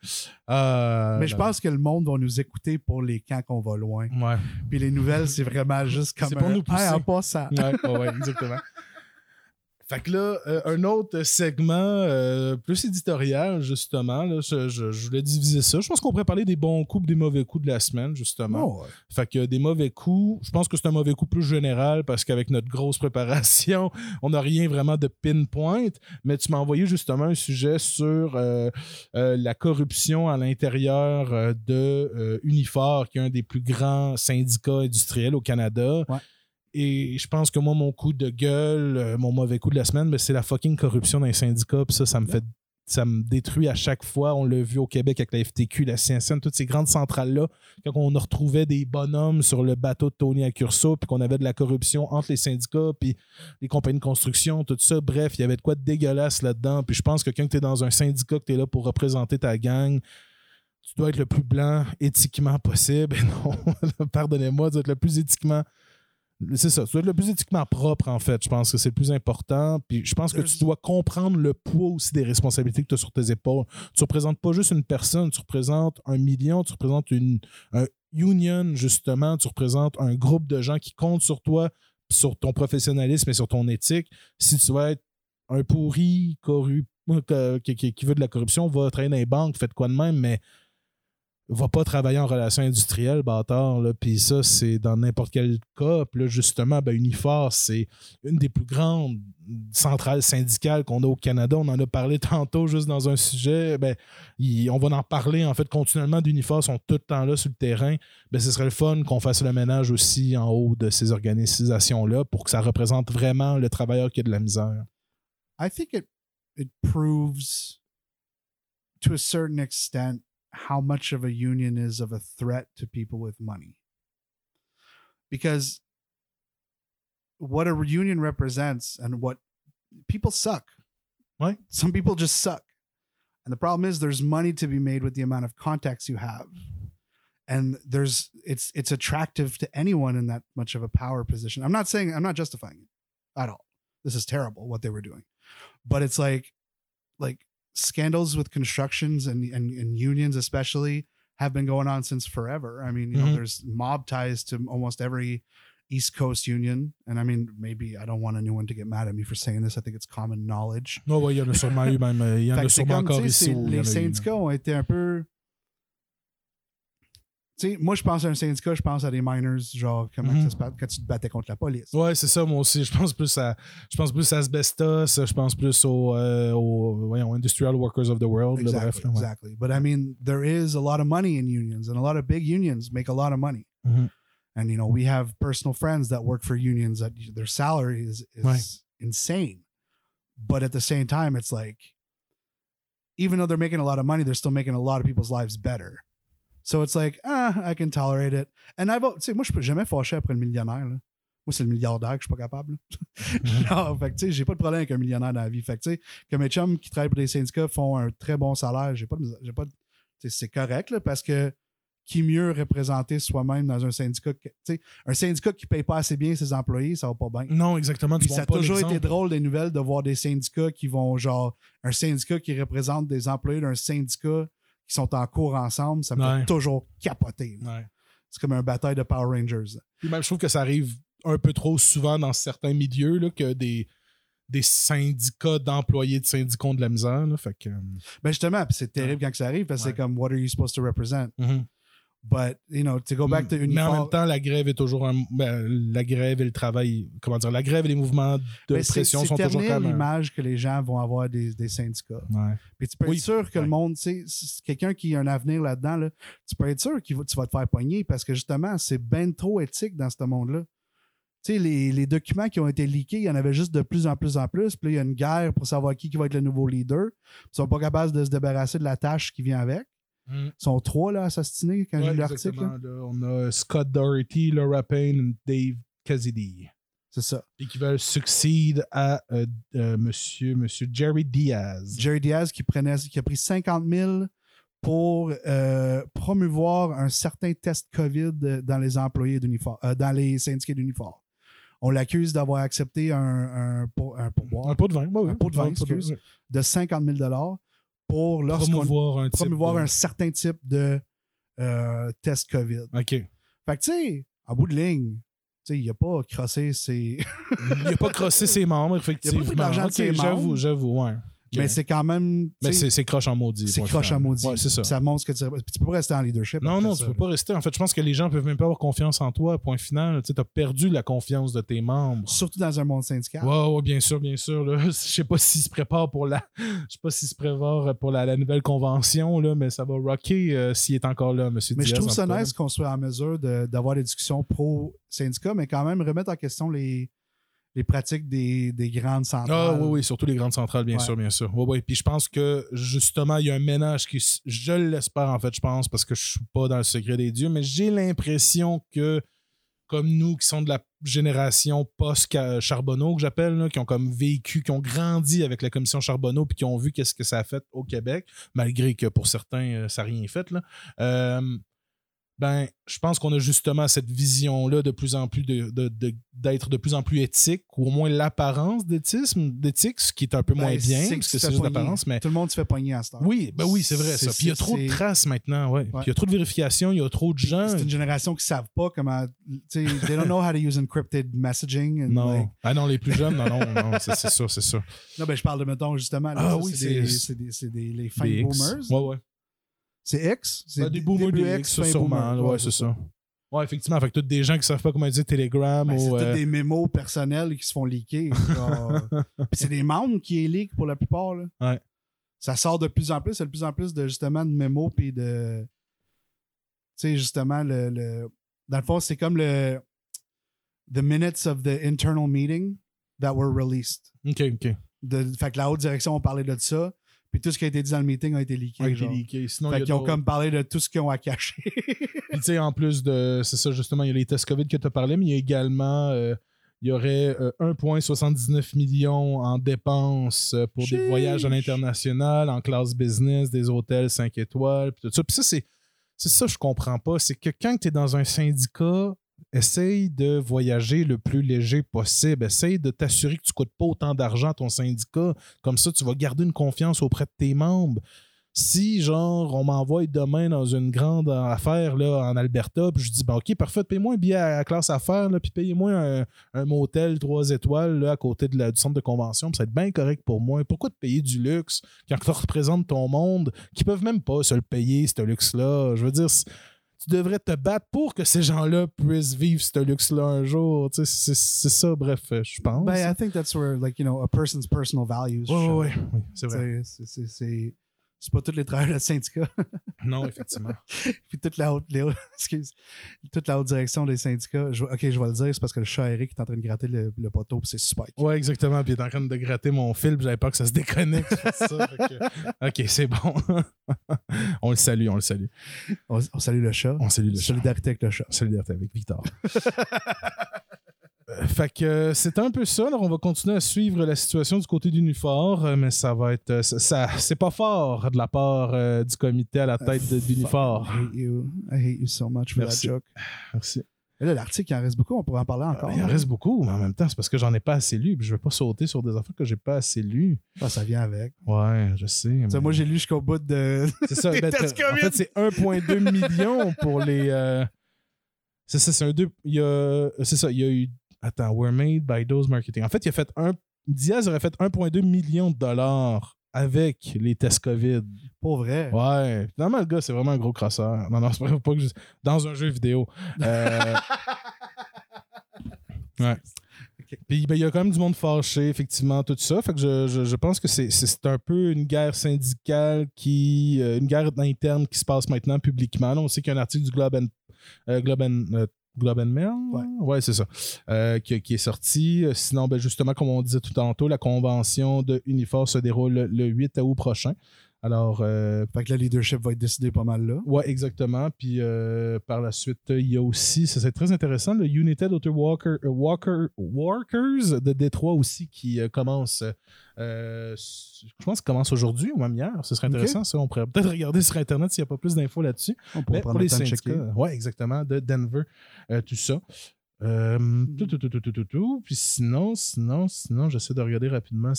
Euh, Mais je là, pense que le monde va nous écouter pour les camps qu'on va loin. Ouais, Puis les nouvelles, c'est vraiment juste comme C'est pour un- nous pousser. Hey, en passant. ouais, ouais, ouais, exactement. (laughs) Fait que là, euh, un autre segment euh, plus éditorial, justement. Là, je, je- je voulais diviser ça. Je pense qu'on pourrait parler des bons coups des mauvais coups de la semaine, justement. Oh, ouais. Fait que des mauvais coups, je pense que c'est un mauvais coup plus général parce qu'avec notre grosse préparation, (laughs) on n'a rien vraiment de pinpoint. Mais tu m'as envoyé justement un sujet sur euh, la corruption à l'intérieur de Unifor, qui est un des plus grands syndicats industriels au Canada. Ouais. Et je pense que moi, mon coup de gueule, euh, mon mauvais coup de la semaine, ben, c'est la fucking corruption dans les syndicats. Puis ça, ça me fait ça me détruit à chaque fois. On l'a vu au Québec avec la FTQ, la CNSN, toutes ces grandes centrales-là, quand on retrouvait des bonhommes sur le bateau de Tony Accurso, puis qu'on avait de la corruption entre les syndicats, puis les compagnies de construction, tout ça. Bref, il y avait de quoi de dégueulasse là-dedans. Puis je pense que quand tu es dans un syndicat, que tu es là pour représenter ta gang, tu dois être le plus blanc éthiquement possible. (laughs) Et non, (laughs) pardonnez-moi, tu dois être le plus éthiquement c'est ça. Tu dois être le plus éthiquement propre, en fait. Je pense que c'est le plus important. Puis je pense que tu dois comprendre le poids aussi des responsabilités que tu as sur tes épaules. Tu ne représentes pas juste une personne, tu représentes un million, tu représentes une, un union, justement. Tu représentes un groupe de gens qui comptent sur toi, sur ton professionnalisme et sur ton éthique. Si tu vas être un pourri, corru, qui, qui, veut de la corruption, va travailler dans les banques, faites quoi de même, mais va pas travailler en relation industrielle, bâtard. Puis ça, c'est dans n'importe quel cas. Puis là, justement, ben, Unifor, c'est une des plus grandes centrales syndicales qu'on a au Canada. On en a parlé (laughs) tantôt juste dans un sujet. Ben, on va en parler en fait continuellement d'Unifor, sont tout le temps là sur le terrain. Ben, ce serait le fun qu'on fasse le ménage aussi en haut de ces organisations-là pour que ça représente vraiment le travailleur qui a de la misère. I think it, it proves to a certain extent how much of a union is of a threat to people with money. Because what a union represents and what people suck. Right. Some people just suck. And the problem is there's money to be made with the amount of contacts you have. And there's it's it's attractive to anyone in that much of a power position. I'm not saying I'm not justifying it at all. This is terrible what they were doing. But it's like like scandals with constructions and, and, and unions especially have been going on since forever. I mean, you know, Mhm. there's mob ties to almost every East Coast union. And I mean, maybe I don't want anyone to get mad at me for saying this. I think it's common knowledge. Oh, ouais, il y en a sûrement eu même. Il y en Fait a que c'est sûrement comme, encore tu sais, ici. c'est- où il y en les a eu, là. syndicats ont été un peu. Sais, moi, je pense à un syndicat, je pense à des miners, genre, comment Mhm. ça se passe quand tu te battais contre la police. Ouais, c'est ça, moi aussi. Je pense plus à, je pense plus à Asbestos, je pense plus au, euh, au voyons, Industrial Workers of the World. là, Exactly, bref, là, ouais. exactly. But I mean, there is a lot of money in unions, and a lot of big unions make a lot of money. Mhm. And you know, we have personal friends that work for unions that their salary is, is insane. But at the same time, it's like, even though they're making a lot of money, they're still making a lot of people's lives better. So it's like, ah, I can tolerate it. And I've, tu sais, moi, je peux jamais fâcher après le millionnaire. Là. Moi, c'est le milliardaire que je suis pas capable. là. (laughs) non, fait tu sais, j'ai pas de problème avec un millionnaire dans la vie. Fait que, tu sais, que mes chums qui travaillent pour des syndicats font un très bon salaire, j'ai pas j'ai c'est correct, là, parce que qui mieux représenter soi-même dans un syndicat que, tu sais, un syndicat qui paye pas assez bien ses employés, ça va pas bien. Non, exactement. Puis ça a toujours été drôle des nouvelles de voir des syndicats qui vont genre un syndicat qui représente des employés d'un syndicat qui sont en cours ensemble, ça me Ouais. fait toujours capoter. Ouais. C'est comme un bataille de Power Rangers. Puis même, je trouve que ça arrive un peu trop souvent dans certains milieux là, que des, des syndicats d'employés de syndicats de la misère. Là, fait que, euh, Ben justement, c'est terrible quand ça arrive parce que c'est comme what are you supposed to represent? mhm. But you know, to go back to Mais en même temps, la grève est toujours un. ben, la grève et le travail. Comment dire La grève et les mouvements de ben, c'est pression c'est sont toujours comme. un- l'image que les gens vont avoir des, des syndicats. Ouais. Puis tu peux Oui. être sûr que Ouais. le monde, tu sais, c'est quelqu'un qui a un avenir là-dedans, là, tu peux être sûr que tu vas te faire pogner parce que justement, c'est ben trop éthique dans ce monde-là. Tu sais, les, les documents qui ont été leakés, il y en avait juste de plus en plus en plus. Puis là, il y a une guerre pour savoir qui, qui va être le nouveau leader. Ils sont pas capables de se débarrasser de la tâche qui vient avec. Mm. Ils sont trois là, assassinés quand j'ai lu l'article. On a Scott Doherty, Laura Payne et Dave Cassidy. C'est ça. Et qui veulent succéder à euh, euh, monsieur, monsieur Jerry Diaz. Jerry Diaz qui, prenait, qui a pris 50 000 pour euh, promouvoir un certain test COVID dans les employés d'uniforme, euh, dans les syndiqués d'uniforme. On l'accuse d'avoir accepté un, un, un pourboire un pot de vin. ouais, ouais. Un pot de vin, excuse. de 50 000 pour Promouvoir un promouvoir de- un certain type de euh, test COVID. OK. Fait que, tu sais, en bout de ligne, tu sais, il n'a pas crossé ses. Il n'a pas crossé ses membres, (laughs) effectivement. pris de l'argent de ses J'avoue, membres. j'avoue, ouais. Mais c'est quand même. Mais c'est croche en maudit. C'est croche à maudit. Ouais, c'est ça. Ça montre que tu, tu peux pas rester en leadership. Non, non, ça, tu peux là. pas rester. En fait, je pense que les gens peuvent même pas avoir confiance en toi. Point final. Tu as perdu la confiance de tes membres. Surtout dans un monde syndical. Ouais, ouais, bien sûr, bien sûr. là. (laughs) Je sais pas s'ils se préparent pour la. Je sais pas s'ils se préparent pour la, la nouvelle convention, là, mais ça va rocker euh, s'il est encore là, M. Mais Diaz. je trouve en ça nice qu'on soit en mesure de- d'avoir des discussions pro-syndicat, mais quand même remettre en question les, les pratiques des, des grandes Ah centrales. oui, oui, surtout les grandes centrales, bien Ouais. sûr, bien sûr. Oui, oui. Puis je pense que justement, il y a un ménage qui, je l'espère en fait, je pense, parce que je suis pas dans le secret des dieux, mais j'ai l'impression que, comme nous qui sont de la génération post-Charbonneau, que j'appelle, qui ont comme vécu, qui ont grandi avec la commission Charbonneau, puis qui ont vu qu'est-ce que ça a fait au Québec, malgré que pour certains, euh, ça n'a rien fait, là. Euh, ben, je pense qu'on a justement cette vision-là de plus en plus de, de- de- d'être de plus en plus éthique, ou au moins l'apparence d'éthisme, d'éthique, ce qui est un peu Ben, moins bien, parce que c'est juste l'apparence, mais Tout le monde se fait pogner à ce temps. oui, ben oui, c'est vrai ça. Puis il y a trop de traces maintenant, ouais. Puis il y a trop de vérifications, il y a trop de gens. C'est une génération qui ne savent pas comment. tu sais, They don't know how to use encrypted messaging. and Non. like- ah non, les plus jeunes, non, non, non, c'est, ça, c'est ça. non, ben, je parle de, mettons, justement. là, Ah ça, oui, c'est des, des, des- les X. boomers. Ouais, ouais. C'est X? C'est Ben, des boomers, des X, sûrement. boomer. Ouais, c'est ça. Ouais, effectivement. Fait que tous des gens qui savent pas comment dire Telegram Ben, c'est ou. tous euh, des mémos personnels qui se font leaker. (laughs) c'est des membres qui est leak pour la plupart. Là. Ouais. Ça sort de plus en plus. A de plus en plus de justement de mémos puis de. Tu sais, justement, le, le- Dans le fond, c'est comme le. The minutes of the internal meeting that were released. Ok, ok. De, fait que la haute direction a parlé de ça. Puis tout ce qui a été dit dans le meeting a été leaké. Genre. des leakés. Sinon, il y Fait a qu'ils ont comme parlé de tout ce qu'ils ont à cacher. Puis, tu sais, en plus de. C'est ça, justement, il y a les tests COVID que tu as parlé, mais il y a également. euh, il y aurait euh, 1,79 millions en dépenses euh, pour des voyages à l'international, en classe business, des hôtels 5 étoiles, puis tout ça. Puis ça, c'est, c'est ça que je comprends pas. C'est que quand tu es dans un syndicat, essaye de voyager le plus léger possible. Essaye de t'assurer que tu ne coûtes pas autant d'argent à ton syndicat. Comme ça, tu vas garder une confiance auprès de tes membres si, genre, on m'envoie demain dans une grande affaire là, en Alberta, puis je dis, ben, OK, parfait, paye-moi un billet à la classe affaires, là, puis payez-moi un, motel 3 étoiles à côté de la- du centre de convention, puis ça va être bien correct pour moi. Pourquoi te payer du luxe quand tu représentes ton monde, qui peuvent même pas se le payer, ce luxe-là? Je veux dire, tu devrais te battre pour que ces gens-là puissent vivre ce luxe-là un jour. Tu sais, C'est ça, bref, euh, je pense. ben, I think that's where, like, you know, a person's personal values. Ouais, ouais, oui, c'est vrai. C'est- c'est- pas tous les travailleurs de syndicat. (laughs) Non, effectivement. (laughs) Puis toute la haute, les (laughs) excuse, toute la haute direction des syndicats. Je- ok, je vais le dire, c'est parce que le chat Eric est en train de gratter le, le poteau, puis c'est super. Ouais, exactement. Puis il est en train de gratter mon fil, puis j'avais peur que ça se déconnecte. ça. Que- ok, c'est bon. on le salue, on le salue. On, on salue le chat. On salue le chat. Solidarité avec le chat. Solidarité avec Victor. Euh, Fait que euh, c'est un peu ça. Alors, on va continuer à suivre la situation du côté d'Unifor, euh, mais ça va être. ça, ça- c'est pas fort de la part euh, du comité à la tête d'Unifor. I hate you. I hate you so much for Merci. that joke. Merci. Et là, l'article, il en reste beaucoup, on pourrait en parler encore. Il en reste beaucoup, mais en même temps, c'est parce que j'en ai pas assez lu. Puis je vais pas sauter sur des affaires que j'ai pas assez lues. Ah, ça vient avec. Ouais, je sais. Mais- Moi, j'ai lu jusqu'au bout de. (laughs) C'est ça. Ben, en fait, c'est 1,2 million pour les. euh, C'est ça, c'est un 2. Il y a. C'est ça, il y a eu. Attends, Were Made by Those Marketing. En fait, il a fait un. Diaz aurait fait 1,2 million de dollars avec les tests COVID. Pour vrai? Ouais. Finalement, le gars, c'est vraiment un gros crosseur. Non, non, c'est pas, que je- Dans un jeu vidéo. Euh, (laughs) Ouais. Puis ben, il y a quand même du monde fâché, effectivement, tout ça. Fait que je, je- je pense que c'est- un peu une guerre syndicale qui. euh, une guerre interne qui se passe maintenant publiquement. Là, on sait qu'il y a un article du Globe and, euh, Globe and, Globe and Mail. Ouais. c'est ça. Euh, qui, qui est sorti. Sinon, ben, justement, comme on disait tout tantôt, la convention de Unifor se déroule le, le 8 août prochain. Alors, euh, Fait que le leadership va être décidé pas mal là. Ouais, exactement. Puis euh, par la suite, il y a aussi, ça c'est très intéressant, le United Auto Walker, euh, Walker, Workers de Détroit aussi qui euh, commence, euh, je pense qu'il commence aujourd'hui ou même hier. Ce serait intéressant, ça. On pourrait peut-être regarder sur Internet s'il n'y a pas plus d'infos là-dessus. On pourrait prendre pour le temps de checker. syndicats, ouais, exactement, de Denver, euh, tout ça. Euh, tout, tout, tout, tout, tout, tout, tout. Puis sinon, sinon, sinon, j'essaie de regarder rapidement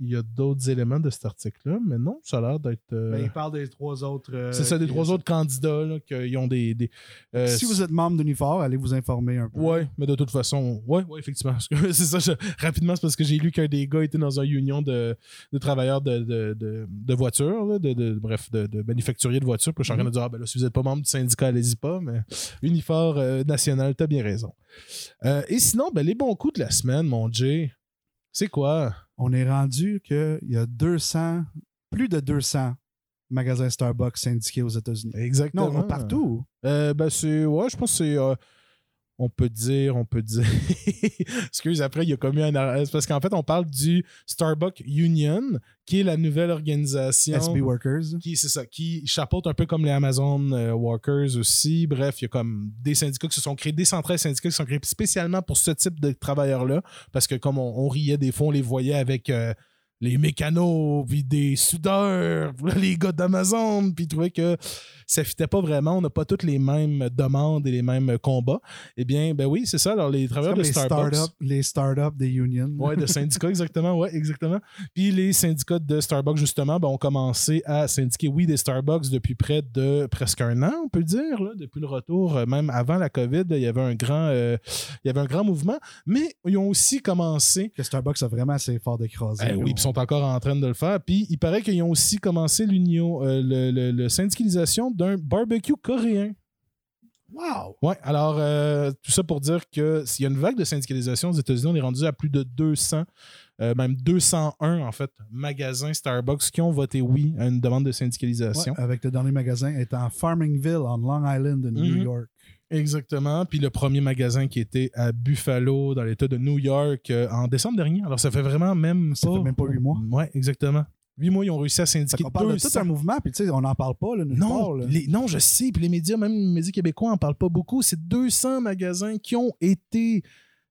s'il y a d'autres éléments de cet article-là, mais non, ça a l'air d'être. euh, Ben, il parle des trois autres. euh, c'est ça, des trois autres candidats là, qui ont des. des euh, Si vous êtes membre d'Unifor, allez vous informer un peu. Ouais, mais de toute façon, ouais, ouais, effectivement. (laughs) C'est ça, je- rapidement, c'est parce que j'ai lu qu'un des gars était dans un union de, de travailleurs de, de, de, de voitures, là, de, de- bref, de, de manufacturiers de voitures. Puis je suis en train de dire, ah ben là, si vous n'êtes pas membre du syndicat, allez-y pas, mais Unifor euh, national, t'as bien raison. Euh, et sinon, ben, les bons coups de la semaine, mon Jay, c'est quoi? On est rendu qu'il y a 200, plus de 200 magasins Starbucks syndiqués aux États-Unis. Exactement. Non, partout. Euh, ben, c'est. Ouais, je pense que c'est. euh, on peut dire, on peut dire. (laughs) Excuse, après, il y a commis un. arrêt. C'est parce qu'en fait, on parle du Starbucks Union, qui est la nouvelle organisation. SB Workers. Qui, c'est ça, qui chapeaute un peu comme les Amazon euh, Workers aussi. Bref, il y a comme des syndicats qui se sont créés, des centrales syndicats qui se sont créés spécialement pour ce type de travailleurs-là. Parce que comme on, on riait des fois, on les voyait avec. euh, les mécanos, puis des soudeurs, (laughs) les gars d'Amazon, puis ils trouvaient que ça fitait pas vraiment. On n'a pas toutes les mêmes demandes et les mêmes combats. Eh bien, ben oui, c'est ça. Alors, les travailleurs de les Starbucks. startups, les startups des unions. Ouais, de (laughs) syndicats, exactement. Ouais, exactement. Puis les syndicats de Starbucks, justement, ben, ont commencé à syndiquer, oui, des Starbucks depuis près de presque un an, on peut le dire, là, depuis le retour, euh, même avant la COVID, il y avait un grand, euh, il y avait un grand mouvement. Mais ils ont aussi commencé Que Starbucks a vraiment assez fort d'écraser. eh oui, puis ils sont encore en train de le faire. Puis il paraît qu'ils ont aussi commencé l'union, euh, le, le- le syndicalisation d'un barbecue coréen. Wow! Ouais, alors euh, tout ça pour dire que s'il y a une vague de syndicalisation aux États-Unis, on est rendu à plus de 200, euh, même 201 en fait, magasins Starbucks qui ont voté oui à une demande de syndicalisation. Ouais, avec le dernier magasin étant Farmingville, en Long Island, de New Mhm. York. Exactement. Puis le premier magasin qui était à Buffalo, dans l'État de New York, euh, en décembre dernier. Alors ça fait vraiment même Ça pas. fait même pas huit mois. Ouais, exactement. Huit mois, ils ont réussi à syndiquer On parle de 200. tout un mouvement, puis tu sais, on n'en parle pas, là, part, Non, là. les- non, je sais. Puis les médias, même les médias québécois, en parlent pas beaucoup. C'est 200 magasins qui ont été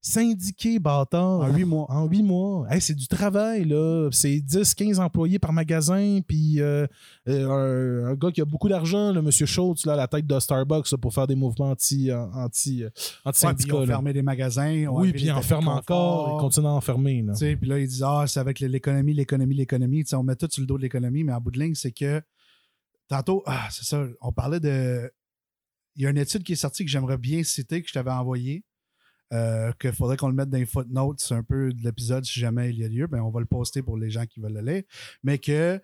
syndiqués, bâtard. En huit mois. En huit mois. Hey, c'est du travail, là. C'est 10, 15 employés par magasin. Puis euh, euh, un, un gars qui a beaucoup d'argent, le monsieur Schultz, là, à la tête de Starbucks, là, pour faire des mouvements anti, anti, euh, Ouais, ils anti-syndicats. ont là. fermé des magasins. oui, puis ils en ferment encore. Ils continuent à en fermer. là. Puis là, ils disent Ah, c'est avec l'économie, l'économie, l'économie. On met tout sur le dos de l'économie, mais en bout de ligne, c'est que tantôt, ah, c'est ça, on parlait de. Il y a une étude qui est sortie que j'aimerais bien citer, que je t'avais envoyée, euh, qu'il faudrait qu'on le mette dans les footnotes un peu de l'épisode si jamais il y a lieu. On va le poster pour les gens qui veulent le lire. Mais que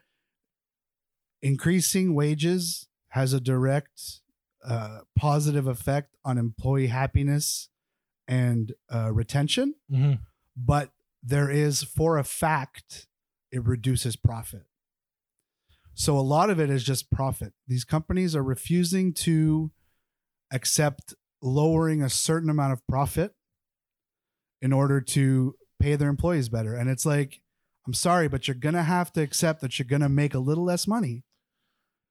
increasing wages has a direct uh, positive effect on employee happiness and uh, retention Mhm. but there is for a fact it reduces profit. So a lot of it is just profit. These companies are refusing to accept lowering a certain amount of profit in order to pay their employees better. And it's like, I'm sorry, but you're going to have to accept that you're going to make a little less money.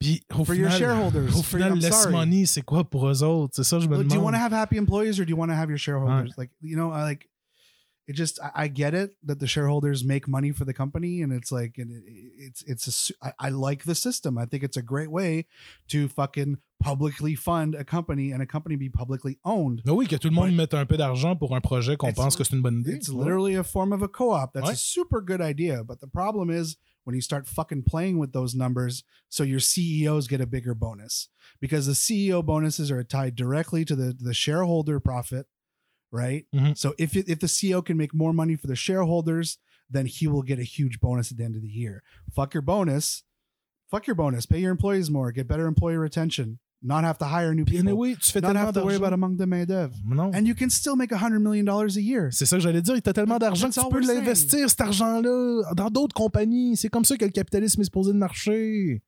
Puis For your shareholders, Au final, less money, c'est quoi pour eux autres? C'est ça, je me do you want to have happy employees or do you want to have your shareholders? Like, you know, I like it just I, get it that the shareholders make money for the company and it's like and it, it's it's a I, I like the system. I think it's a great way to fucking publicly fund a company and a company be publicly owned. Mais oui, que tout le monde mette un peu d'argent pour un projet qu'on It's- pense que c'est une bonne idée. It's literally a form of a co-op. That's Ouais. a super good idea, but the problem is when you start fucking playing with those numbers so your CEOs get a bigger bonus because the CEO bonuses are tied directly to the the shareholder profit, right? Mhm. So if if the CEO can make more money for the shareholders, then he will get a huge bonus at the end of the year. Fuck your bonus. Fuck your bonus. Pay your employees more. Get better employee retention. Not have to hire new people. anyway, tu fais not have to worry about d'argent. among the main dev. Non. And you can still make a hundred million dollars a year. C'est ça que j'allais dire. Tu as tellement d'argent que tu peux l'investir, cet argent-là, dans d'autres compagnies. C'est comme ça que le capitalisme est supposé de marcher.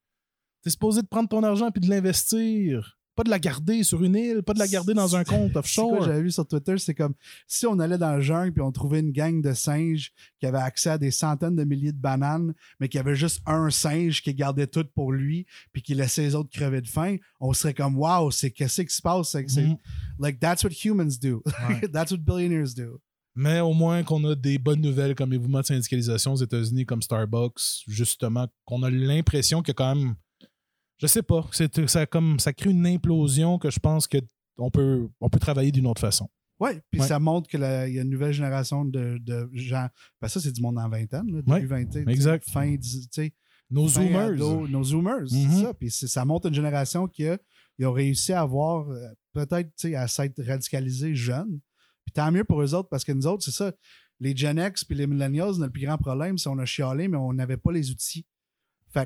Tu es supposé de prendre ton argent puis de l'investir. Pas de la garder sur une île, pas de la garder dans un compte offshore. j'avais vu sur Twitter, c'est comme si on allait dans le jungle puis on trouvait une gang de singes qui avaient accès à des centaines de milliers de bananes, mais qui avait juste un singe qui gardait tout pour lui puis qui laissait les autres crever de faim, on serait comme wow, c'est qu'est-ce qui se passe? C'est- Mhm. like that's what humans do. Ouais. (laughs) that's what billionaires do. Mais au moins qu'on a des bonnes nouvelles comme les mouvements de syndicalisation aux États-Unis, comme Starbucks, justement, qu'on a l'impression que quand même, je sais pas, c'est, ça, comme, ça crée une implosion que je pense que on peut, on peut travailler d'une autre façon. Ouais, puis Ouais. ça montre qu'il y a une nouvelle génération de, de gens. Ben ça, c'est du monde en vingtaine, là, début Ouais, vingtaine. exact. Fin, Nos fin zoomers. ado, nos zoomers, c'est ça. Puis ça montre une génération qui a- ils ont réussi à avoir, euh, peut-être, à s'être radicalisés jeunes. Puis tant mieux pour eux autres, parce que nous autres, c'est ça. Les Gen X puis les Millennials, notre plus grand problème, c'est qu'on a chialé, mais on n'avait pas les outils.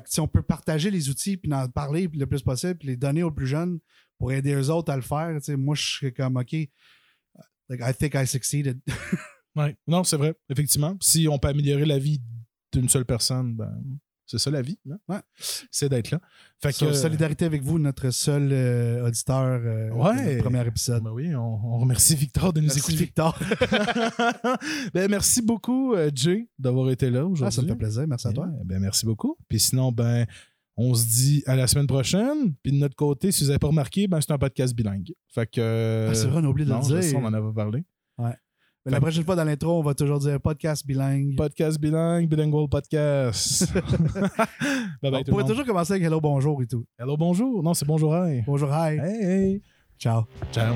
Si on peut partager les outils puis en parler le plus possible, puis les donner aux plus jeunes pour aider eux autres à le faire, tu sais, moi, je serais comme, OK, like, I think I succeeded. (laughs) Non, c'est vrai, effectivement. Si on peut améliorer la vie d'une seule personne, ben, C'est ça la vie. hein? Ouais. C'est d'être là. Fait que, solidarité avec vous, notre seul euh, auditeur euh, Ouais. notre premier épisode. Ben oui, on, on remercie Victor de nous Merci, écouter. Victor. (laughs) ben, merci beaucoup, euh, Jay, d'avoir été là aujourd'hui. Ah, ça me fait plaisir. Merci à toi. Ben, merci beaucoup. Puis sinon, ben, on se dit à la semaine prochaine. Puis de notre côté, si vous n'avez pas remarqué, ben, c'est un podcast bilingue. Fait que. Ah, c'est vrai, on a oublié de non, le dire. on en avait parlé. Mais la prochaine fois dans l'intro, on va toujours dire podcast bilingue. Podcast bilingue, bilingual podcast. (laughs) bye on bye le pourrait monde. toujours commencer avec hello, bonjour et tout. Hello, bonjour. Non, c'est bonjour, hi. Bonjour, hi. Hey, hey. Ciao. Ciao.